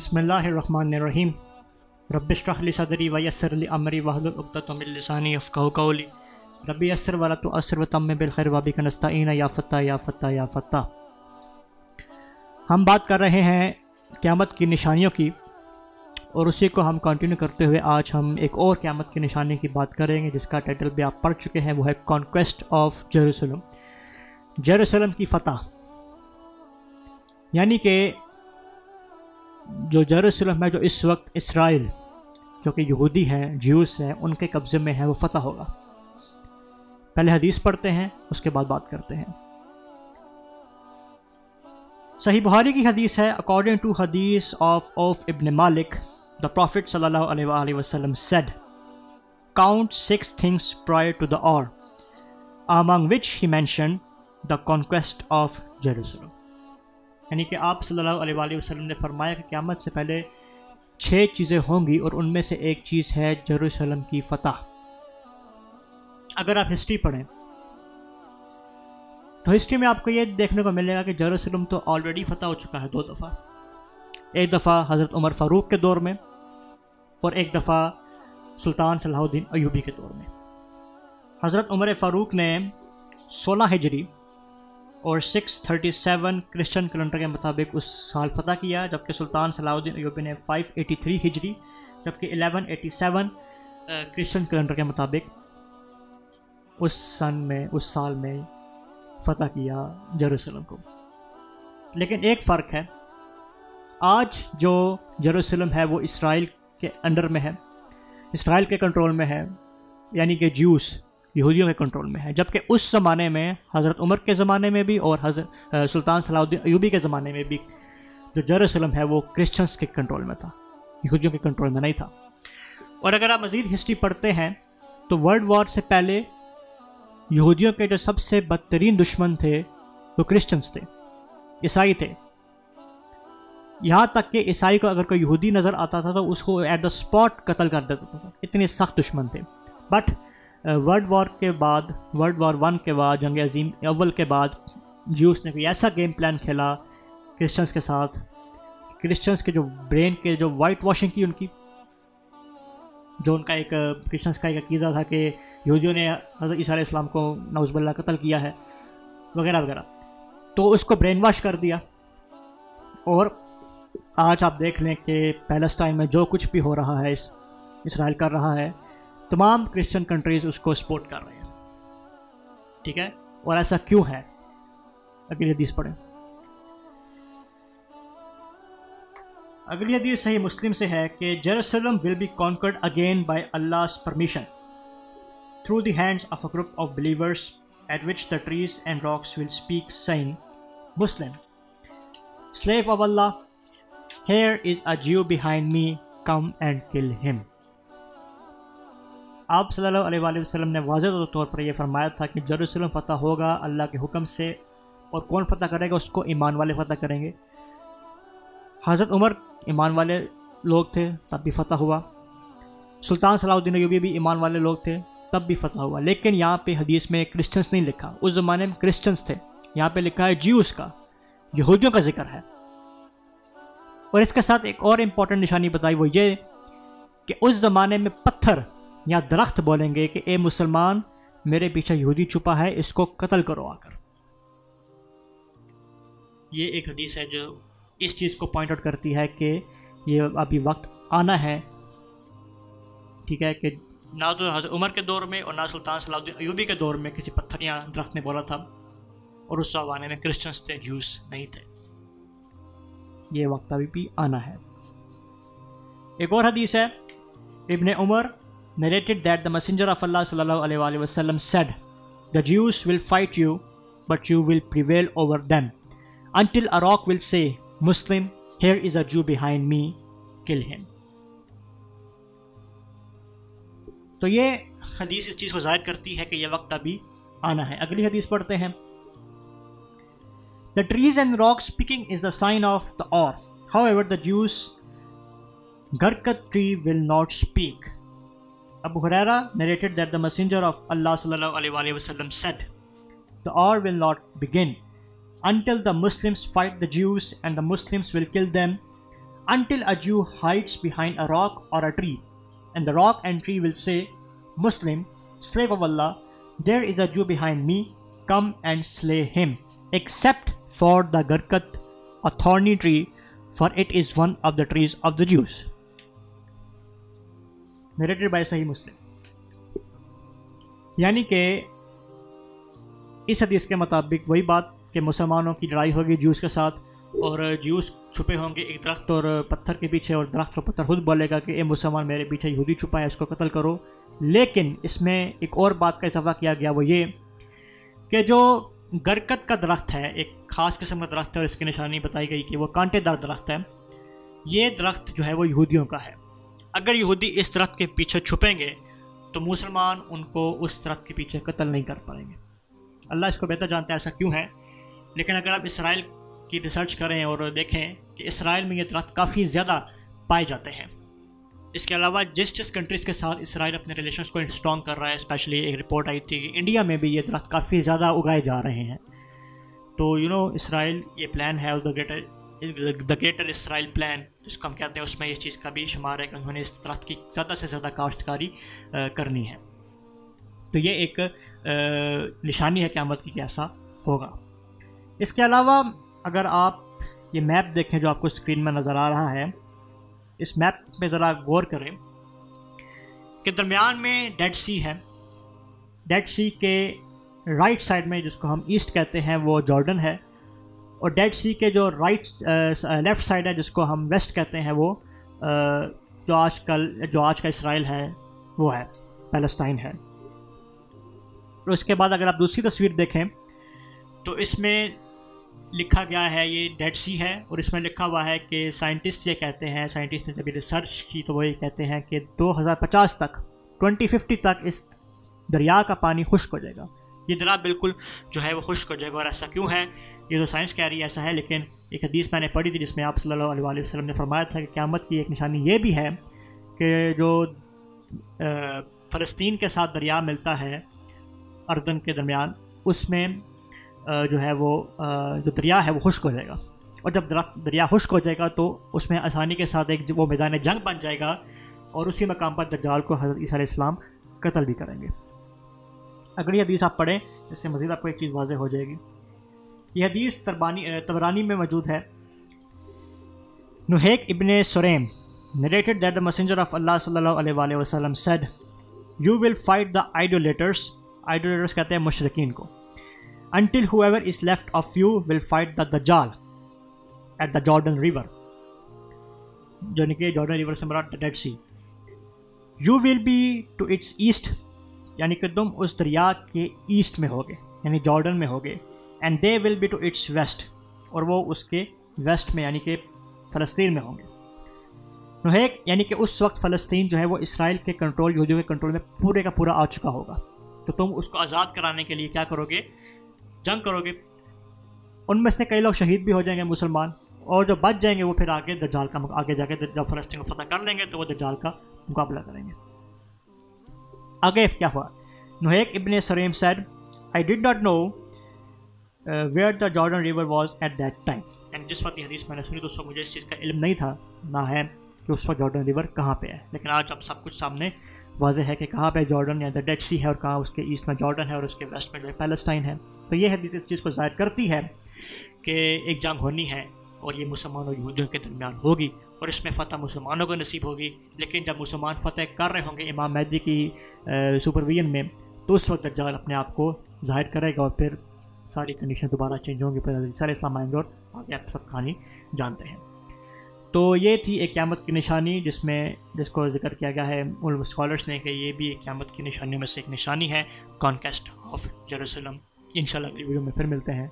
بسم اللہ الرحمن الرحیم۔ ربش رحلی صدری ویسر علی عمری وحد العبۃ لسانی افقہ قولی۔ ربی اسر والا تو اسر و تم بالخیر وابی کا نستعین یا فتح یا فتح یا فتح ہم بات کر رہے ہیں قیامت کی نشانیوں کی اور اسی کو ہم کنٹینیو کرتے ہوئے آج ہم ایک اور قیامت کی نشانی کی بات کریں گے، جس کا ٹائٹل بھی آپ پڑھ چکے ہیں، وہ ہے کانکویسٹ آف جیروسلم جیروسلم کی فتح۔ یعنی کہ جو جیروسلم ہے، جو اس وقت اسرائیل، جو کہ یہودی ہیں، جیوس ہیں، ان کے قبضے میں ہے، وہ فتح ہوگا۔ پہلے حدیث پڑھتے ہیں، اس کے بعد بات کرتے ہیں۔ صحیح بہاری کی حدیث ہے اکارڈنگ ٹو حدیث آف آف ابن مالک دا پروفٹ صلی اللہ علیہ وآلہ وسلم said count six things prior to the hour among which he mention the conquest of Jerusalem یعنی کہ آپ صلی اللہ علیہ وآلہ وسلم نے فرمایا کہ قیامت سے پہلے چھ چیزیں ہوں گی اور ان میں سے ایک چیز ہے جیروسلم کی فتح۔ اگر آپ ہسٹری پڑھیں، تو ہسٹری میں آپ کو یہ دیکھنے کو ملے گا کہ جیروسلم تو آلریڈی فتح ہو چکا ہے دو دفعہ۔ ایک دفعہ حضرت عمر فاروق کے دور میں اور ایک دفعہ سلطان صلاح الدین ایوبی کے دور میں۔ حضرت عمر فاروق نے سولہ ہجری اور six thirty seven Christian calendar کے مطابق اس سال فتح کیا، جبکہ سلطان صلاح الدین ایوبی نے فائیو ایٹی تھری ہجری، جبکہ eleven eighty seven Christian calendar کے مطابق اس سن میں، اس سال میں فتح کیا جروسلم کو۔ لیکن ایک فرق ہے، آج جو جروسلم ہے وہ اسرائیل کے انڈر میں ہے، اسرائیل کے کنٹرول میں ہے یعنی کہ جیوس یہودیوں کے کنٹرول میں ہے۔ جبکہ اس زمانے میں، حضرت عمر کے زمانے میں بھی اور حضرت سلطان صلاح الدین ایوبی کے زمانے میں بھی جو جروسلم ہے، وہ کرسچنس کے کنٹرول میں تھا۔ یہودیوں کے کنٹرول میں نہیں تھا۔ اور اگر آپ مزید ہسٹری پڑھتے ہیں، تو ورلڈ وار سے پہلے یہودیوں کے جو سب سے بدترین دشمن تھے، وہ کرسچنس تھے۔ عیسائی تھے۔ یہاں تک کہ عیسائی کو اگر کوئی یہودی نظر آتا تھا، تو اس کو ایٹ دا اسپاٹ قتل کر دیتا تھا۔ اتنے سخت دشمن تھے۔ بٹ ورلڈ وار کے بعد ورلڈ وار ون کے بعد، جنگ عظیم اول کے بعد، جیوس نے کوئی ایسا گیم پلان کھیلا کرسچنس کے ساتھ کرسچنس کے جو برین کے جو وائٹ واشنگ کی ان کی، جو ان کا ایک کرسچنس کا ایک عقیدہ تھا کہ یہودیوں نے حضرت عیسیٰ علیہ السلام کو نوزب اللہ قتل کیا ہے، وغیرہ وغیرہ۔ تو اس کو برین واش کر دیا۔ اور آج آپ دیکھ لیں کہ پیلسٹائن میں جو کچھ بھی ہو رہا ہے، اس اسرائیل کر رہا ہے تمام کرسچن کنٹریز اس کو سپورٹ کر رہے ہیں۔ ٹھیک ہے؟ اور ایسا کیوں ہے؟ اگلی حدیث پڑھیں۔ اگلی حدیث صحیح مسلم سے ہے کہ Jerusalem will be conquered again by Allah permission through the hands of a group of believers at which the trees and rocks will speak saying Muslim slave of Allah here is a Jew behind me come and kill him آپ صلی اللہ علیہ وآلہ وسلم نے واضح طور پر یہ فرمایا تھا کہ جیروسلم فتح ہوگا، اللہ کے حکم سے، اور کون فتح کرے گا؟ اس کو ایمان والے فتح کریں گے۔ حضرت عمر ایمان والے لوگ تھے، تب بھی فتح ہوا۔ سلطان صلاح الدین ایوبی بھی ایمان والے لوگ تھے، تب بھی فتح ہوا۔ لیکن یہاں پہ حدیث میں کرسچنس نہیں لکھا۔ اس زمانے میں کرسچنس تھے۔ یہاں پہ لکھا ہے جیوس کا۔ یہودیوں کا ذکر ہے۔ اور اس کے ساتھ ایک اور امپورٹنٹ نشانی بتائی، وہ یہ کہ اس زمانے میں پتھر یا درخت بولیں گے کہ اے مسلمان، میرے پیچھے یہودی چھپا ہے، اس کو قتل کرو آ کر یہ ایک حدیث ہے جو اس چیز کو پوائنٹ آؤٹ کرتی ہے کہ یہ ابھی وقت آنا ہے۔ ٹھیک ہے کہ نہ تو حضرت عمر کے دور میں اور نہ سلطان صلاح الدین ایوبی کے دور میں کسی پتھر یا درخت نے بولا تھا، اور اس زمانے میں کرسچنس تھے جوس نہیں تھے۔ یہ وقت ابھی بھی آنا ہے۔ ایک اور حدیث ہے، ابن عمر narrated that the messenger of اللہ صلی اللہ علیہ وآلہ وسلم said the Jews will fight you but you will prevail over them until a rock will say Muslim here از اے جو بہائنڈ تو یہ حدیث اس چیز کو ظاہر کرتی ہے کہ یہ وقت ابھی آنا ہے۔ اگلی حدیث پڑھتے ہیں۔ The trees and rock speaking is the sign of the hour however the Jews گرکت tree will not speak Abu Hurairah narrated that the messenger of Allah صلی اللہ علیہ وآلہ وسلم said the hour will not begin until the Muslims fight the Jews and the Muslims will kill them until a Jew hides behind a rock or a tree, and the rock and tree will say, Muslim, slave of Allah, there is a Jew behind me, come and slay him, except for the Garkat, a thorny tree, for it is one of the trees of the Jews. Narrated by Sahih Muslim. یعنی کہ اس حدیث کے مطابق وہی بات کہ مسلمانوں کی لڑائی ہوگی جوس کے ساتھ اور جوس چھپے ہوں گے ایک درخت اور پتھر کے پیچھے اور درخت اور پتھر خود بولے گا کہ اے مسلمان میرے پیچھے یہودی چھپا ہے، اس کو قتل کرو۔ لیکن اس میں ایک اور بات کا اضافہ کیا گیا، وہ یہ کہ جو گرکت کا درخت ہے، ایک خاص قسم کا درخت ہے اور اس کی نشانی بتائی گئی کہ وہ کانٹے دار درخت ہے۔ یہ درخت جو ہے وہ یہودیوں کا ہے۔ اگر یہودی اس درخت کے پیچھے چھپیں گے، تو مسلمان ان کو اس درخت کے پیچھے قتل نہیں کر پائیں گے۔ اللہ اس کو بہتر جانتا ہے ایسا کیوں ہے؟ لیکن اگر آپ اسرائیل کی ریسرچ کریں اور دیکھیں کہ اسرائیل میں یہ درخت کافی زیادہ پائے جاتے ہیں۔ اس کے علاوہ جس جس کنٹریز کے ساتھ اسرائیل اپنے ریلیشنس کو اسٹرانگ کر رہا ہے اسپیشلی ایک رپورٹ آئی تھی کہ انڈیا میں بھی یہ درخت کافی زیادہ اگائے جا رہے ہیں۔ تو یو نو اسرائیل یہ پلان ہے the greater the greater Israel plan جس کو ہم کہتے ہیں، اس میں اس چیز کا بھی شمار ہے کہ انہوں نے اس درخت کی زیادہ سے زیادہ کاشتکاری کرنی ہے۔ تو یہ ایک نشانی ہے قیامت کی کہ ایسا ہوگا۔ اس کے علاوہ، اگر آپ یہ میپ دیکھیں جو آپ کو اسکرین میں نظر آ رہا ہے، اس میپ پہ ذرا غور کریں کہ درمیان میں ڈیڈ سی ہے۔ ڈیڈ سی کے رائٹ سائڈ میں، جس کو ہم ایسٹ کہتے ہیں، وہ جارڈن ہے۔ اور ڈیڈ سی کے جو رائٹ لیفٹ سائڈ ہے، جس کو ہم ویسٹ کہتے ہیں وہ uh, جو آج کل جو آج کا اسرائیل ہے، وہ ہے پیلسٹائن ہے۔ اور اس کے بعد اگر آپ دوسری تصویر دیکھیں، تو اس میں لکھا گیا ہے یہ ڈیڈ سی ہے، اور اس میں لکھا ہوا ہے کہ سائنٹسٹ یہ کہتے ہیں سائنٹسٹ نے جب یہ ریسرچ کی تو وہ یہ کہتے ہیں کہ دو ہزار پچاس تک ٹوئنٹی ففٹی تک اس دریا کا پانی خشک ہو جائے گا۔ یہ دریا بالکل جو ہے وہ خشک ہو جائے گا اور ایسا کیوں ہے؟ یہ تو سائنس کہہ رہی ہے، ایسا ہے، لیکن ایک حدیث میں نے پڑھی تھی جس میں آپ صلی اللہ علیہ وآلہ وسلم نے فرمایا تھا کہ قیامت کی ایک نشانی یہ بھی ہے کہ جو فلسطین کے ساتھ دریا ملتا ہے اردن کے درمیان، اس میں جو ہے وہ جو دریا ہے وہ خشک ہو جائے گا۔ اور جب دریا خشک ہو جائے گا تو اس میں آسانی کے ساتھ ایک وہ میدان جنگ بن جائے گا اور اسی مقام پر دجال کو حضرت عیسیٰ علیہ السلام قتل بھی کریں گے۔ اگر یہ حدیث آپ پڑھیں، اس سے مزید آپ کو ایک چیز واضح ہو جائے گی۔ یہ حدیث تربانی تبرانی میں موجود ہے۔ نوہیک ابن سریم narrated that the messenger of اللہ صلی اللہ علیہ وآلہ وسلم said you will fight the idolaters idolaters کہتے ہیں مشرقین کو۔ Until whoever is left of you will fight the Dajjal at the Jordan river جو کہ جارڈن ریور سے مراد Dead Sea you will be to its east یعنی کہ تم اس دریا کے ایسٹ میں ہوگے یعنی جارڈن میں ہوگے and they will be to its west اور وہ اس کے ویسٹ میں یعنی کہ فلسطین میں ہوں گے۔ نوہیک یعنی کہ اس وقت فلسطین جو ہے وہ اسرائیل کے کنٹرول، یہودیوں کے کنٹرول میں پورے کا پورا آ چکا ہوگا۔ تو تم اس کو آزاد کرانے کے لیے کیا کرو گے؟ جنگ کرو گے۔ ان میں سے کئی لوگ شہید بھی ہو جائیں گے مسلمان، اور جو بچ جائیں گے وہ پھر آگے دجال کا آگے جا کے جب فلسطین کو فتح کر لیں گے تو وہ دجال کا مقابلہ کریں گے۔ آگے کیا ہوا؟ نوہیک ابن سریم said I did not know where the Jordan River was at that time and جس وقت یہ حدیث میں نے سنی تو اس وقت مجھے اس چیز کا علم نہیں تھا، نہ ہے کہ اس وقت جارڈن ریور کہاں پہ ہے۔ لیکن آج اب سب کچھ سامنے واضح ہے کہ کہاں پہ جارڈن یا دا ڈیڈ سی ہے اور کہاں اس کے ایسٹ میں جارڈن ہے اور اس کے ویسٹ میں جو ہے پیلسٹائن ہے۔ تو یہ حدیث اس چیز کو ظاہر کرتی ہے کہ ایک جنگ ہونی ہے اور یہ مسلمان اور یہودیوں کے درمیان ہوگی۔ اور اس میں فتح مسلمانوں کو نصیب ہوگی۔ لیکن جب مسلمان فتح کر رہے ہوں گے امام مہدی کی سپرویژن میں، تو اس وقت جال اپنے آپ کو ظاہر کرے گا اور پھر ساری کنڈیشن دوبارہ چینج ہوں گی۔ پھر سارے اسلام آئیں گے اور آگے آپ سب کہانی جانتے ہیں۔ تو یہ تھی ایک قیامت کی نشانی، جس میں، جس کو ذکر کیا گیا ہے ان اسکالرس نے کہ یہ بھی ایک قیامت کی نشانیوں میں سے ایک نشانی ہے۔ کانکیسٹ آف جیروسلم ان شاء اللہ اگلی ویڈیو میں پھر ملتے ہیں۔